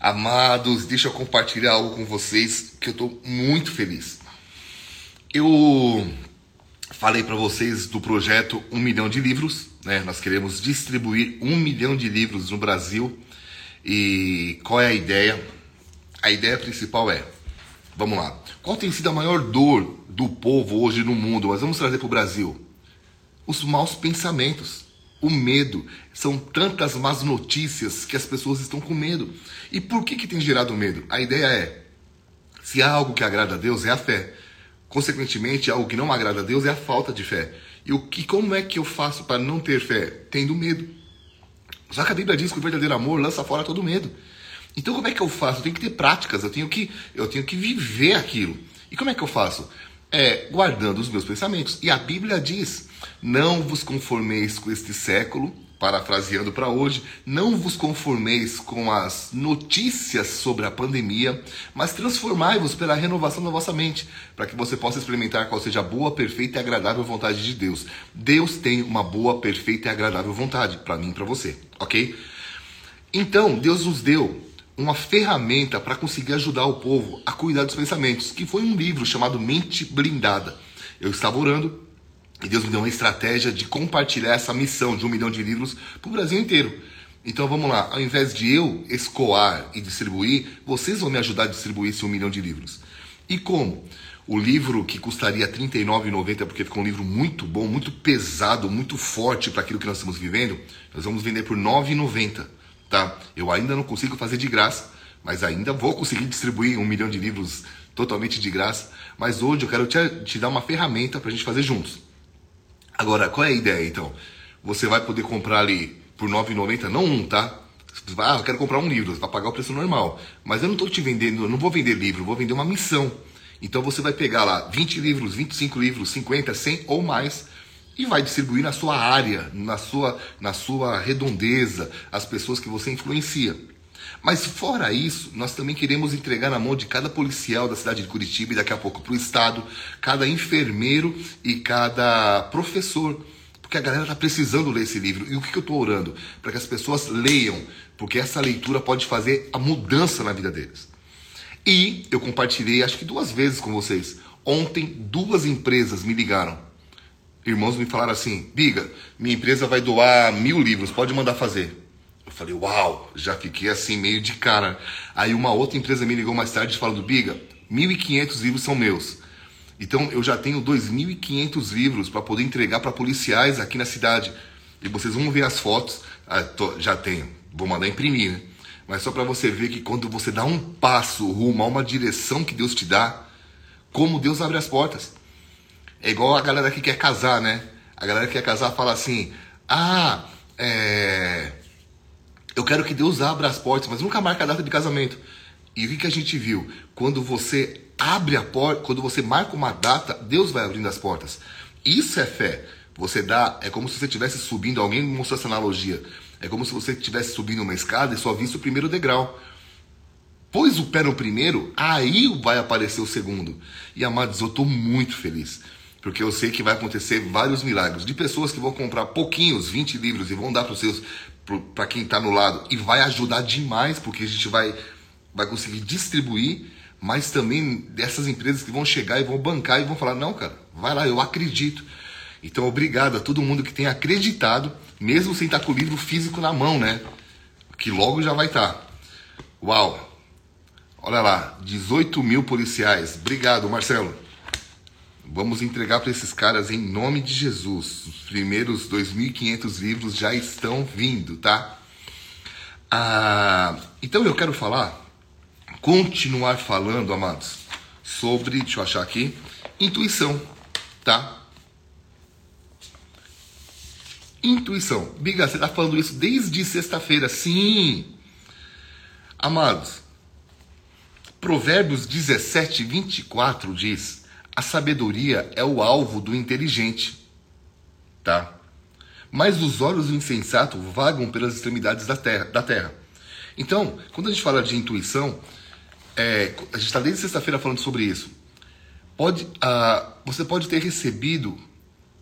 Amados, deixa eu compartilhar algo com vocês que eu estou muito feliz. Eu falei para vocês do projeto Um Milhão de Livros, né? Nós queremos distribuir um milhão de livros no Brasil. E qual é a ideia? A ideia principal é, vamos lá, qual tem sido a maior dor do povo hoje no mundo? Mas vamos trazer para o Brasil. Os maus pensamentos o medo. São tantas más notícias que as pessoas estão com medo. E por que, que tem gerado medo? A ideia é: se há algo que agrada a Deus, é a fé. Consequentemente, algo que não agrada a Deus é a falta de fé. E o que, como é que eu faço para não ter fé? Tendo medo. Só que a Bíblia diz que o verdadeiro amor lança fora todo medo. Então como é que eu faço? Eu tenho que ter práticas, eu tenho que, eu tenho que viver aquilo. E como é que eu faço? É guardando os meus pensamentos. E a Bíblia diz não vos conformeis com este século, parafraseando para hoje, não vos conformeis com as notícias sobre a pandemia, mas transformai-vos pela renovação da vossa mente, para que você possa experimentar qual seja a boa, perfeita e agradável vontade de Deus. Deus tem uma boa, perfeita e agradável vontade para mim e para você, ok? Então, Deus nos deu uma ferramenta para conseguir ajudar o povo a cuidar dos pensamentos, que foi um livro chamado Mente Blindada. Eu estava orando e Deus me deu uma estratégia de compartilhar essa missão de um milhão de livros para o Brasil inteiro. Então vamos lá, ao invés de eu escoar e distribuir, vocês vão me ajudar a distribuir esse um milhão de livros. E como? O livro que custaria R$ 39,90, porque ficou um livro muito bom, muito pesado, muito forte para aquilo que nós estamos vivendo, nós vamos vender por R$ 9,90. Tá? Eu ainda não consigo fazer de graça, mas ainda vou conseguir distribuir um milhão de livros totalmente de graça. Mas hoje eu quero te, te dar uma ferramenta para a gente fazer juntos. Agora, qual é a ideia então? Você vai poder comprar ali por R$ 9,90, não um, tá? Ah, eu quero comprar um livro, você vai pagar o preço normal. Mas eu não estou te vendendo, eu não vou vender livro, eu vou vender uma missão. Então você vai pegar lá 20 livros, 25 livros, 50, 100 ou mais e vai distribuir na sua área, na sua, na sua redondeza, as pessoas que você influencia. Mas fora isso, nós também queremos entregar na mão de cada policial da cidade de Curitiba e daqui a pouco para o Estado, cada enfermeiro e cada professor. Porque a galera está precisando ler esse livro. E o que, que eu estou orando? Para que as pessoas leiam, porque essa leitura pode fazer a mudança na vida deles. E eu compartilhei, acho que duas vezes com vocês. Ontem, duas empresas me ligaram. Irmãos me falaram assim: Biga, minha empresa vai doar mil livros, pode mandar fazer. Eu falei, uau, já fiquei assim meio de cara. Aí uma outra empresa me ligou mais tarde falando, Biga, 1.500 livros são meus. Então eu já tenho 2.500 livros para poder entregar para policiais aqui na cidade. E vocês vão ver as fotos. Ah, tô, já tenho, vou mandar imprimir, né? Mas só para você ver que quando você dá um passo rumo a uma direção que Deus te dá, como Deus abre as portas. É igual a galera que quer casar, né? A galera que quer casar fala assim: ah, é eu quero que Deus abra as portas, mas nunca marca a data de casamento. E o que, que a gente viu? Quando você abre a porta, quando você marca uma data, Deus vai abrindo as portas. Isso é fé. Você dá, é como se você estivesse subindo, alguém mostrou essa analogia. É como se você estivesse subindo uma escada e só visse o primeiro degrau. Pôs o pé no primeiro, aí vai aparecer o segundo. E amados, eu estou muito feliz. Porque eu sei que vai acontecer vários milagres. De pessoas que vão comprar pouquinhos, 20 livros, e vão dar para os seus para quem está no lado e vai ajudar demais, porque a gente vai, vai conseguir distribuir, mas também dessas empresas que vão chegar e vão bancar e vão falar: não, cara, vai lá, eu acredito. Então, obrigado a todo mundo que tem acreditado, mesmo sem estar com o livro físico na mão, né? Que logo já vai estar. Uau! Olha lá, 18 mil policiais. Obrigado, Marcelo. Vamos entregar para esses caras em nome de Jesus. Os primeiros 2.500 livros já estão vindo, tá? Ah, então eu quero falar, continuar falando, amados, sobre, deixa eu achar aqui, intuição, tá? Intuição. Biga, você está falando isso desde sexta-feira. Sim. Amados, Provérbios 17, 24 diz a sabedoria é o alvo do inteligente, tá? Mas os olhos do insensato vagam pelas extremidades da terra. Da terra. Então, quando a gente fala de intuição, é, a gente está desde sexta-feira falando sobre isso. Pode, uh, você pode ter recebido,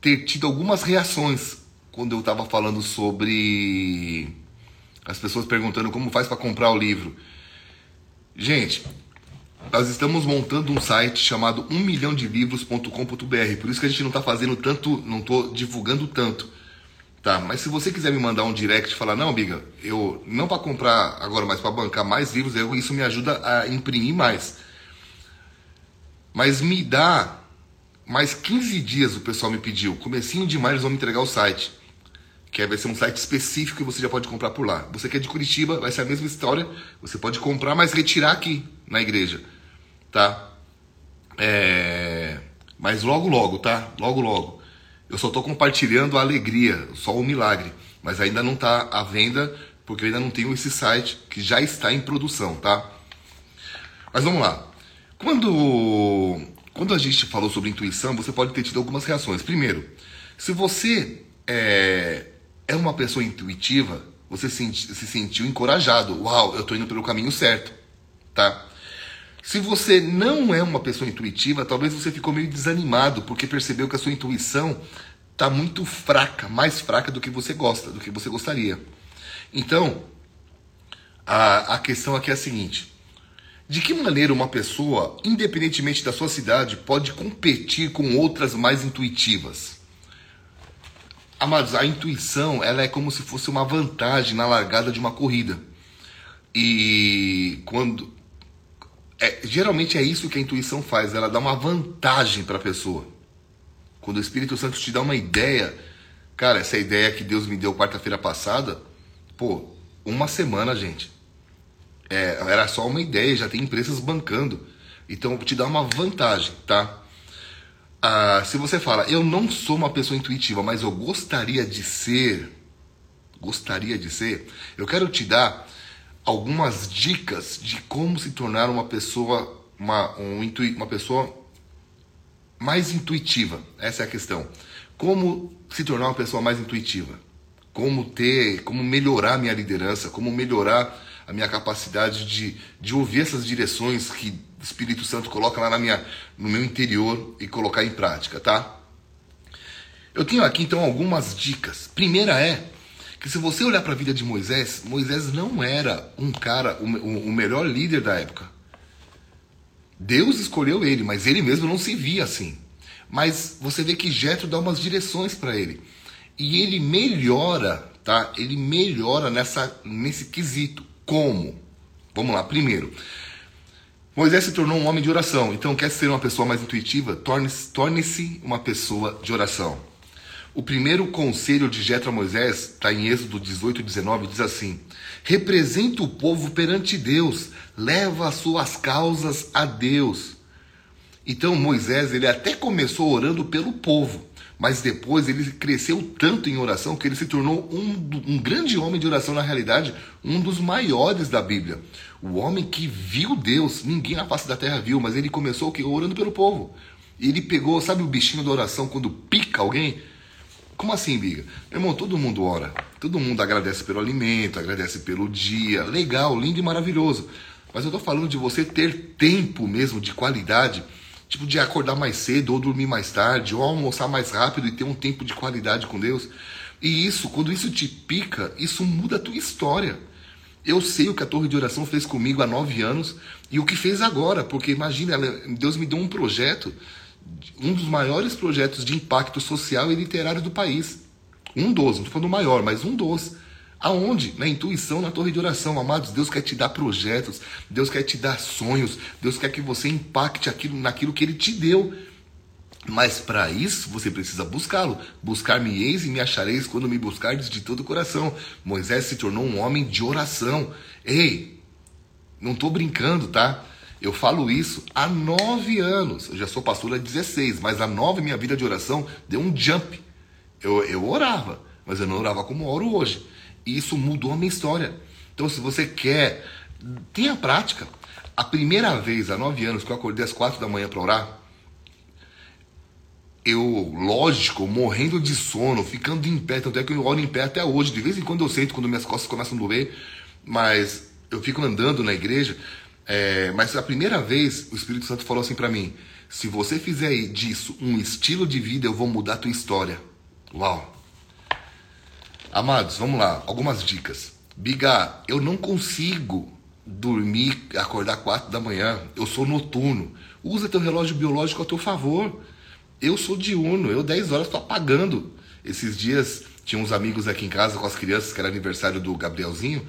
ter tido algumas reações quando eu estava falando sobre as pessoas perguntando como faz para comprar o livro. Gente, nós estamos montando um site chamado 1milhãodelivros.com.br. Por isso que a gente não está fazendo tanto, não estou divulgando tanto. Tá, mas se você quiser me mandar um direct e falar, não, Biga, eu não para comprar agora, mas para bancar mais livros, eu, isso me ajuda a imprimir mais. Mas me dá mais 15 dias, o pessoal me pediu. Comecinho de maio eles vão me entregar o site. Que vai ser um site específico que você já pode comprar por lá. Você que é de Curitiba, vai ser a mesma história. Você pode comprar, mas retirar aqui na igreja. Tá? É... Mas logo, logo, tá? Logo, logo. Eu só estou compartilhando a alegria, só o milagre. Mas ainda não está à venda, porque eu ainda não tenho esse site que já está em produção, tá? Mas vamos lá. Quando, quando a gente falou sobre intuição, você pode ter tido algumas reações. Primeiro, se você é, é uma pessoa intuitiva, você se, se sentiu encorajado. Uau, eu estou indo pelo caminho certo, tá? Se você não é uma pessoa intuitiva, talvez você ficou meio desanimado porque percebeu que a sua intuição está muito fraca, mais fraca do que você gosta, do que você gostaria. Então, a, a questão aqui é a seguinte: de que maneira uma pessoa, independentemente da sua cidade, pode competir com outras mais intuitivas? Amados, a intuição ela é como se fosse uma vantagem na largada de uma corrida. E quando é, geralmente é isso que a intuição faz, ela dá uma vantagem para a pessoa. Quando o Espírito Santo te dá uma ideia, cara, essa ideia que Deus me deu quarta-feira passada, pô, uma semana, gente. É, era só uma ideia, já tem empresas bancando. Então te dá uma vantagem, tá? Ah, se você fala, eu não sou uma pessoa intuitiva, mas eu gostaria de ser, gostaria de ser, eu quero te dar algumas dicas de como se tornar uma pessoa uma, um, uma pessoa mais intuitiva. Essa é a questão. Como se tornar uma pessoa mais intuitiva? Como ter, como melhorar minha liderança, como melhorar a minha capacidade de, de ouvir essas direções que o Espírito Santo coloca lá na minha, no meu interior e colocar em prática, tá? Eu tenho aqui então algumas dicas. Primeira é que se você olhar para a vida de Moisés, Moisés não era um cara, o, o, o melhor líder da época. Deus escolheu ele, mas ele mesmo não se via assim. Mas você vê que Jetro dá umas direções para ele. E ele melhora, tá? Ele melhora nessa nesse quesito. Como? Vamos lá, primeiro. Moisés se tornou um homem de oração. Então, quer ser uma pessoa mais intuitiva? Torne-se torne uma pessoa de oração. O primeiro conselho de Jetro Moisés, está em Êxodo 18, 19, diz assim: Representa o povo perante Deus, leva as suas causas a Deus. Então Moisés, ele até começou orando pelo povo, mas depois ele cresceu tanto em oração que ele se tornou um, um grande homem de oração, na realidade, um dos maiores da Bíblia. O homem que viu Deus, ninguém na face da terra viu, mas ele começou o quê? Orando pelo povo. Ele pegou, sabe o bichinho da oração quando pica alguém? Como assim, Biga? Meu irmão, todo mundo ora. Todo mundo agradece pelo alimento, agradece pelo dia. Legal, lindo e maravilhoso. Mas eu tô falando de você ter tempo mesmo de qualidade, tipo de acordar mais cedo ou dormir mais tarde, ou almoçar mais rápido e ter um tempo de qualidade com Deus. E isso, quando isso te pica, isso muda a tua história. Eu sei o que a Torre de Oração fez comigo há nove anos e o que fez agora, porque imagina, Deus me deu um projeto um dos maiores projetos de impacto social e literário do país. Um dos, não estou falando maior, mas um dos. Aonde? Na intuição, na torre de oração. Amados, Deus quer te dar projetos, Deus quer te dar sonhos, Deus quer que você impacte aquilo, naquilo que Ele te deu. Mas para isso você precisa buscá-lo. Buscar-me-eis e me achareis quando me buscardes de todo o coração. Moisés se tornou um homem de oração. Ei, não estou brincando, tá? Eu falo isso há nove anos. Eu já sou pastor há 16, mas há nove minha vida de oração deu um jump. Eu, eu orava, mas eu não orava como oro hoje. E isso mudou a minha história. Então, se você quer, tenha prática. A primeira vez, há nove anos, que eu acordei às quatro da manhã para orar, eu, lógico, morrendo de sono, ficando em pé, tanto é que eu oro em pé até hoje. De vez em quando eu sento, quando minhas costas começam a doer, mas eu fico andando na igreja, é, mas a primeira vez o Espírito Santo falou assim para mim: se você fizer disso um estilo de vida, eu vou mudar a tua história. Uau! Amados, vamos lá, algumas dicas. Biga, eu não consigo dormir, acordar quatro da manhã. Eu sou noturno. Usa teu relógio biológico a teu favor. Eu sou diurno, eu 10 horas estou apagando. Esses dias tinha uns amigos aqui em casa com as crianças, que era aniversário do Gabrielzinho,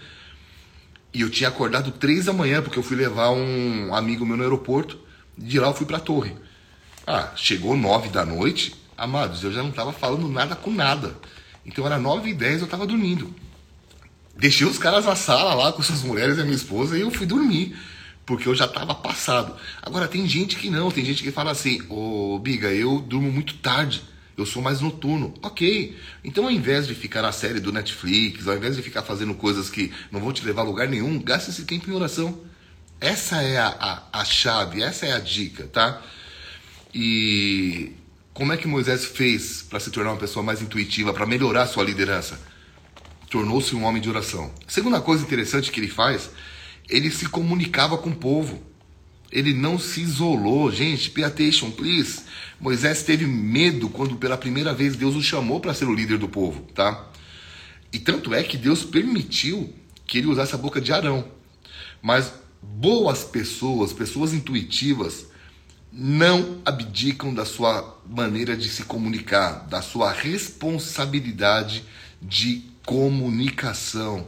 e eu tinha acordado três da manhã, porque eu fui levar um amigo meu no aeroporto, de lá eu fui pra torre. Ah, chegou nove da noite, amados, eu já não estava falando nada com nada. Então era nove e dez, eu estava dormindo. Deixei os caras na sala lá com suas mulheres e a minha esposa e eu fui dormir porque eu já estava passado. Agora tem gente que não, tem gente que fala assim: "Ô, Biga, eu durmo muito tarde, eu sou mais noturno". OK. Então ao invés de ficar na série do Netflix, ao invés de ficar fazendo coisas que não vão te levar a lugar nenhum, gaste esse tempo em oração. Essa é a, a, a chave, essa é a dica, tá? E como é que Moisés fez para se tornar uma pessoa mais intuitiva, para melhorar sua liderança? tornou-se um homem de oração. Segunda coisa interessante que ele faz, ele se comunicava com o povo. Ele não se isolou. Gente, pay attention, please. Moisés teve medo quando pela primeira vez Deus o chamou para ser o líder do povo, tá? E tanto é que Deus permitiu que ele usasse a boca de Arão. Mas boas pessoas, pessoas intuitivas, não abdicam da sua maneira de se comunicar, da sua responsabilidade de comunicação.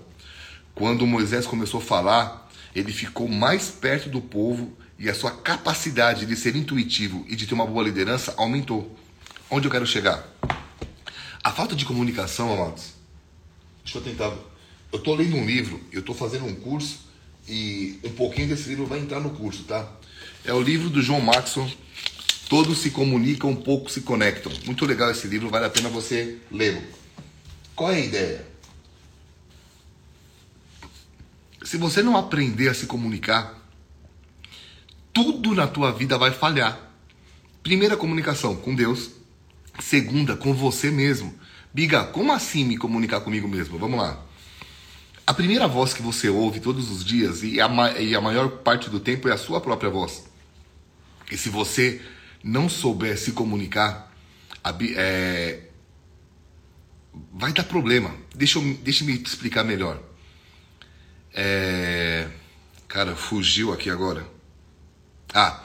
Quando Moisés começou a falar, ele ficou mais perto do povo e a sua capacidade de ser intuitivo e de ter uma boa liderança aumentou. Onde eu quero chegar? A falta de comunicação, amados. Deixa eu tentar. Eu estou lendo um livro, eu estou fazendo um curso e um pouquinho desse livro vai entrar no curso, tá? É o livro do João Maxon. Todos se comunicam, poucos se conectam. Muito legal esse livro, vale a pena você lê-lo. Qual é a ideia? Se você não aprender a se comunicar, tudo na tua vida vai falhar. Primeira comunicação com Deus, segunda com você mesmo. Biga, como assim me comunicar comigo mesmo? Vamos lá. A primeira voz que você ouve todos os dias e a, e a maior parte do tempo é a sua própria voz. E se você não souber se comunicar, é, vai dar problema. Deixa eu, deixa eu me explicar melhor. É... Cara, fugiu aqui agora. Ah,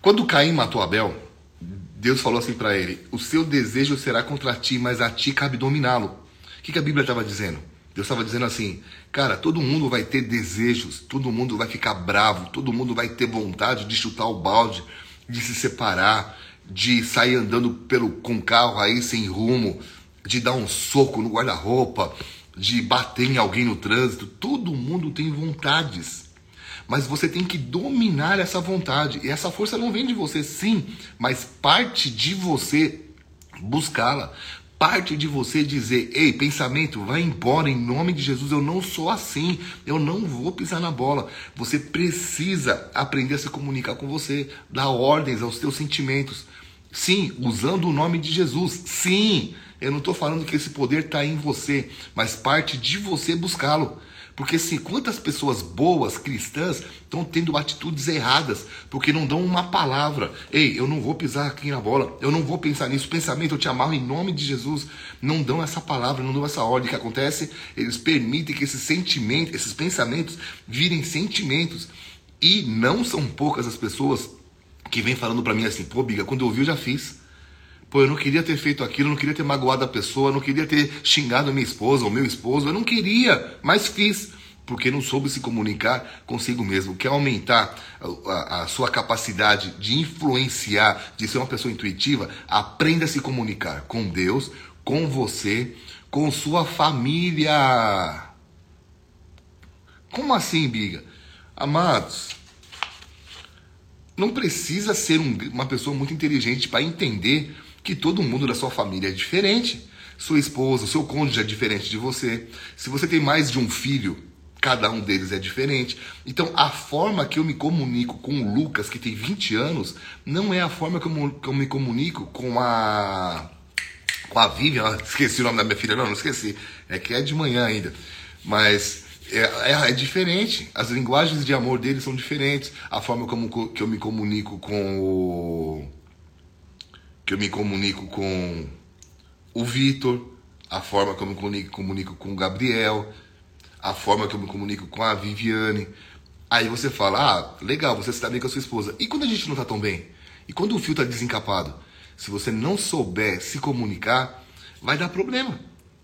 quando Caim matou Abel, Deus falou assim para ele: O seu desejo será contra ti, mas a ti cabe dominá-lo. O que, que a Bíblia estava dizendo? Deus estava dizendo assim: Cara, todo mundo vai ter desejos, todo mundo vai ficar bravo, todo mundo vai ter vontade de chutar o balde, de se separar, de sair andando pelo com carro aí sem rumo, de dar um soco no guarda-roupa, de bater em alguém no trânsito. Todo mundo tem vontades. Mas você tem que dominar essa vontade. E essa força não vem de você, sim, mas parte de você buscá-la. Parte de você dizer: ei, pensamento, vai embora em nome de Jesus. Eu não sou assim. Eu não vou pisar na bola. Você precisa aprender a se comunicar com você, dar ordens aos seus sentimentos. Sim, usando o nome de Jesus. Sim, eu não estou falando que esse poder está em você, mas parte de você buscá-lo. Porque se quantas pessoas boas, cristãs, estão tendo atitudes erradas, porque não dão uma palavra. Ei, eu não vou pisar aqui na bola, eu não vou pensar nisso. Pensamento, eu te amarro em nome de Jesus. Não dão essa palavra, não dão essa ordem. O que acontece? Eles permitem que esses sentimentos, esses pensamentos virem sentimentos. E não são poucas as pessoas que vêm falando para mim assim, pô, Biga, quando eu eu já fiz. Pô, eu não queria ter feito aquilo, eu não queria ter magoado a pessoa, eu não queria ter xingado a minha esposa ou meu esposo, eu não queria, mas fiz. Porque não soube se comunicar consigo mesmo. Quer aumentar a, a, a sua capacidade de influenciar, de ser uma pessoa intuitiva? Aprenda a se comunicar com Deus, com você, com sua família. Como assim, Biga? Amados, não precisa ser um, uma pessoa muito inteligente para entender que todo mundo da sua família é diferente. Sua esposa, seu cônjuge é diferente de você. Se você tem mais de um filho, cada um deles é diferente. Então, a forma que eu me comunico com o Lucas, que tem 20 anos, não é a forma que eu, me comunico com a. Com a Vivian, esqueci o nome da minha filha, não, não esqueci. É que é de manhã ainda. Mas é, é, é, diferente. As linguagens de amor deles são diferentes. A forma como que eu me comunico com o que eu me comunico com o Vitor, a forma como eu me comunico com o Gabriel, a forma que eu me comunico com a Viviane. Aí você fala, ah, legal, você está bem com a sua esposa. E quando a gente não está tão bem? E quando o fio está desencapado? Se você não souber se comunicar, vai dar problema.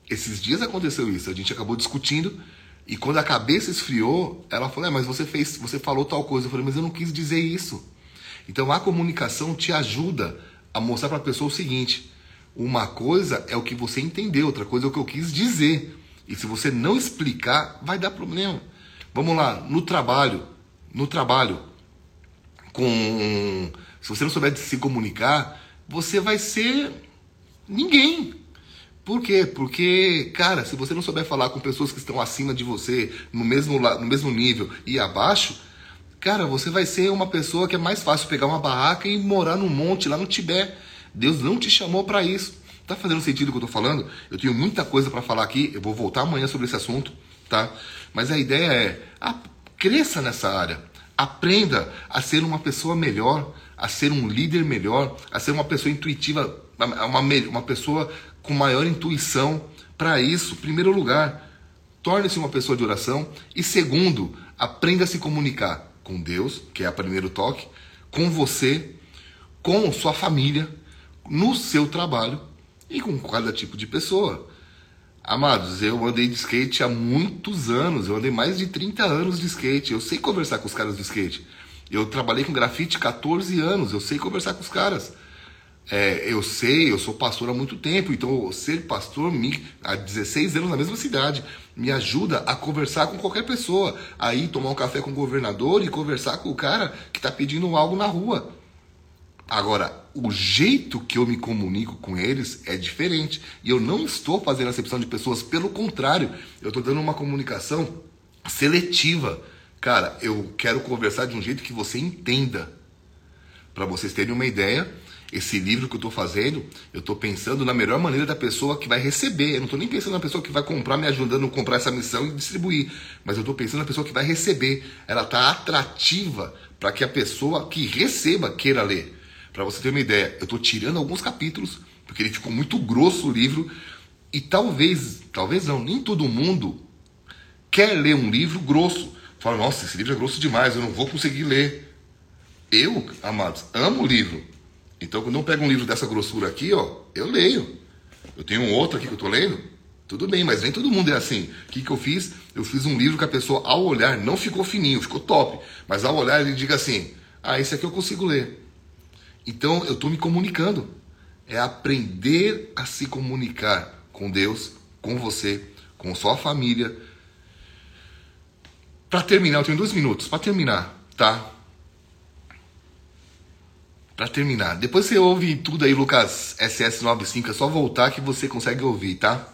Esses dias aconteceu isso, a gente acabou discutindo e quando a cabeça esfriou, ela falou: é, mas você fez, você falou tal coisa. Eu falei: mas eu não quis dizer isso. Então a comunicação te ajuda a mostrar para a pessoa o seguinte: uma coisa é o que você entendeu, outra coisa é o que eu quis dizer. E se você não explicar, vai dar problema. Vamos lá, no trabalho, no trabalho, com se você não souber se comunicar, você vai ser ninguém. Por quê? Porque, cara, se você não souber falar com pessoas que estão acima de você, no mesmo, no mesmo nível e abaixo, cara, você vai ser uma pessoa que é mais fácil pegar uma barraca e morar num monte lá no Tibete. Deus não te chamou para isso. Tá fazendo sentido o que eu tô falando? Eu tenho muita coisa para falar aqui, eu vou voltar amanhã sobre esse assunto, tá? Mas a ideia é, ah, cresça nessa área. Aprenda a ser uma pessoa melhor, a ser um líder melhor, a ser uma pessoa intuitiva, uma, uma pessoa com maior intuição para isso. Primeiro lugar, torne-se uma pessoa de oração. E segundo, aprenda a se comunicar com Deus, que é o primeiro toque, com você, com sua família, no seu trabalho e com cada tipo de pessoa. Amados, eu andei de skate há muitos anos, eu andei mais de 30 anos de skate, eu sei conversar com os caras do skate. Eu trabalhei com grafite 14 anos, eu sei conversar com os caras. É, eu sei, eu sou pastor há muito tempo, então ser pastor me, há 16 anos na mesma cidade me ajuda a conversar com qualquer pessoa, a ir tomar um café com o governador e conversar com o cara que está pedindo algo na rua. Agora, o jeito que eu me comunico com eles é diferente. E eu não estou fazendo acepção de pessoas, pelo contrário, eu estou dando uma comunicação seletiva. Cara, eu quero conversar de um jeito que você entenda. Para vocês terem uma ideia, esse livro que eu estou fazendo, eu estou pensando na melhor maneira da pessoa que vai receber. Eu não estou nem pensando na pessoa que vai comprar, me ajudando a comprar essa missão e distribuir. Mas eu estou pensando na pessoa que vai receber. Ela está atrativa para que a pessoa que receba queira ler. Para você ter uma ideia, eu estou tirando alguns capítulos, porque ele ficou muito grosso o livro. E talvez, talvez não, nem todo mundo quer ler um livro grosso. Fala, nossa, esse livro é grosso demais, eu não vou conseguir ler. Eu, amados, amo o livro então, quando eu pego um livro dessa grossura aqui, ó, eu leio. Eu tenho um outro aqui que eu estou lendo. Tudo bem, mas nem todo mundo é assim. O que, que eu fiz? Eu fiz um livro que a pessoa, ao olhar, não ficou fininho, ficou top. Mas ao olhar, ele diga assim: Ah, esse aqui eu consigo ler. Então, eu estou me comunicando. É aprender a se comunicar com Deus, com você, com sua família. Para terminar, eu tenho dois minutos. Para terminar, tá? Para terminar, depois você ouve tudo aí, Lucas SS95, é só voltar que você consegue ouvir, tá?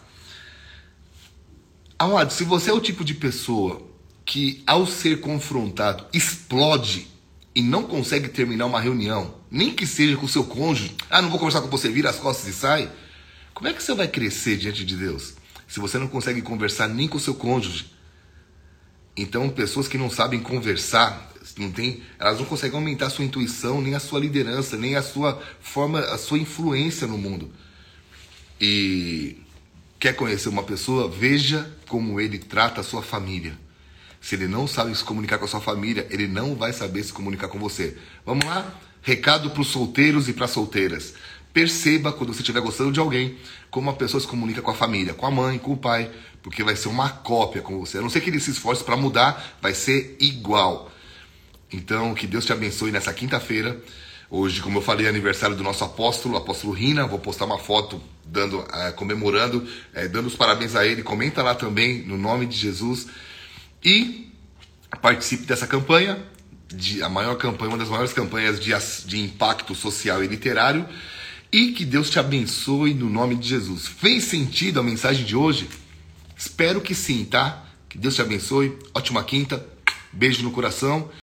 Amado, se você é o tipo de pessoa que, ao ser confrontado, explode e não consegue terminar uma reunião, nem que seja com o seu cônjuge, ah, não vou conversar com você, vira as costas e sai, como é que você vai crescer diante de Deus? Se você não consegue conversar nem com o seu cônjuge. Então, pessoas que não sabem conversar, não tem, elas não conseguem aumentar a sua intuição, nem a sua liderança, nem a sua forma, a sua influência no mundo. E quer conhecer uma pessoa, veja como ele trata a sua família. Se ele não sabe se comunicar com a sua família, ele não vai saber se comunicar com você. Vamos lá? Recado para os solteiros e para as solteiras. Perceba quando você estiver gostando de alguém, como a pessoa se comunica com a família, com a mãe, com o pai, porque vai ser uma cópia com você. A não ser que ele se esforce para mudar, vai ser igual. Então, que Deus te abençoe nessa quinta-feira. Hoje, como eu falei, é aniversário do nosso apóstolo, apóstolo Rina. Vou postar uma foto dando, é, comemorando, é, dando os parabéns a ele. Comenta lá também, no nome de Jesus. E participe dessa campanha, de, a maior campanha, uma das maiores campanhas de, de impacto social e literário. E que Deus te abençoe no nome de Jesus. Fez sentido a mensagem de hoje? Espero que sim, tá? Que Deus te abençoe. Ótima quinta. Beijo no coração.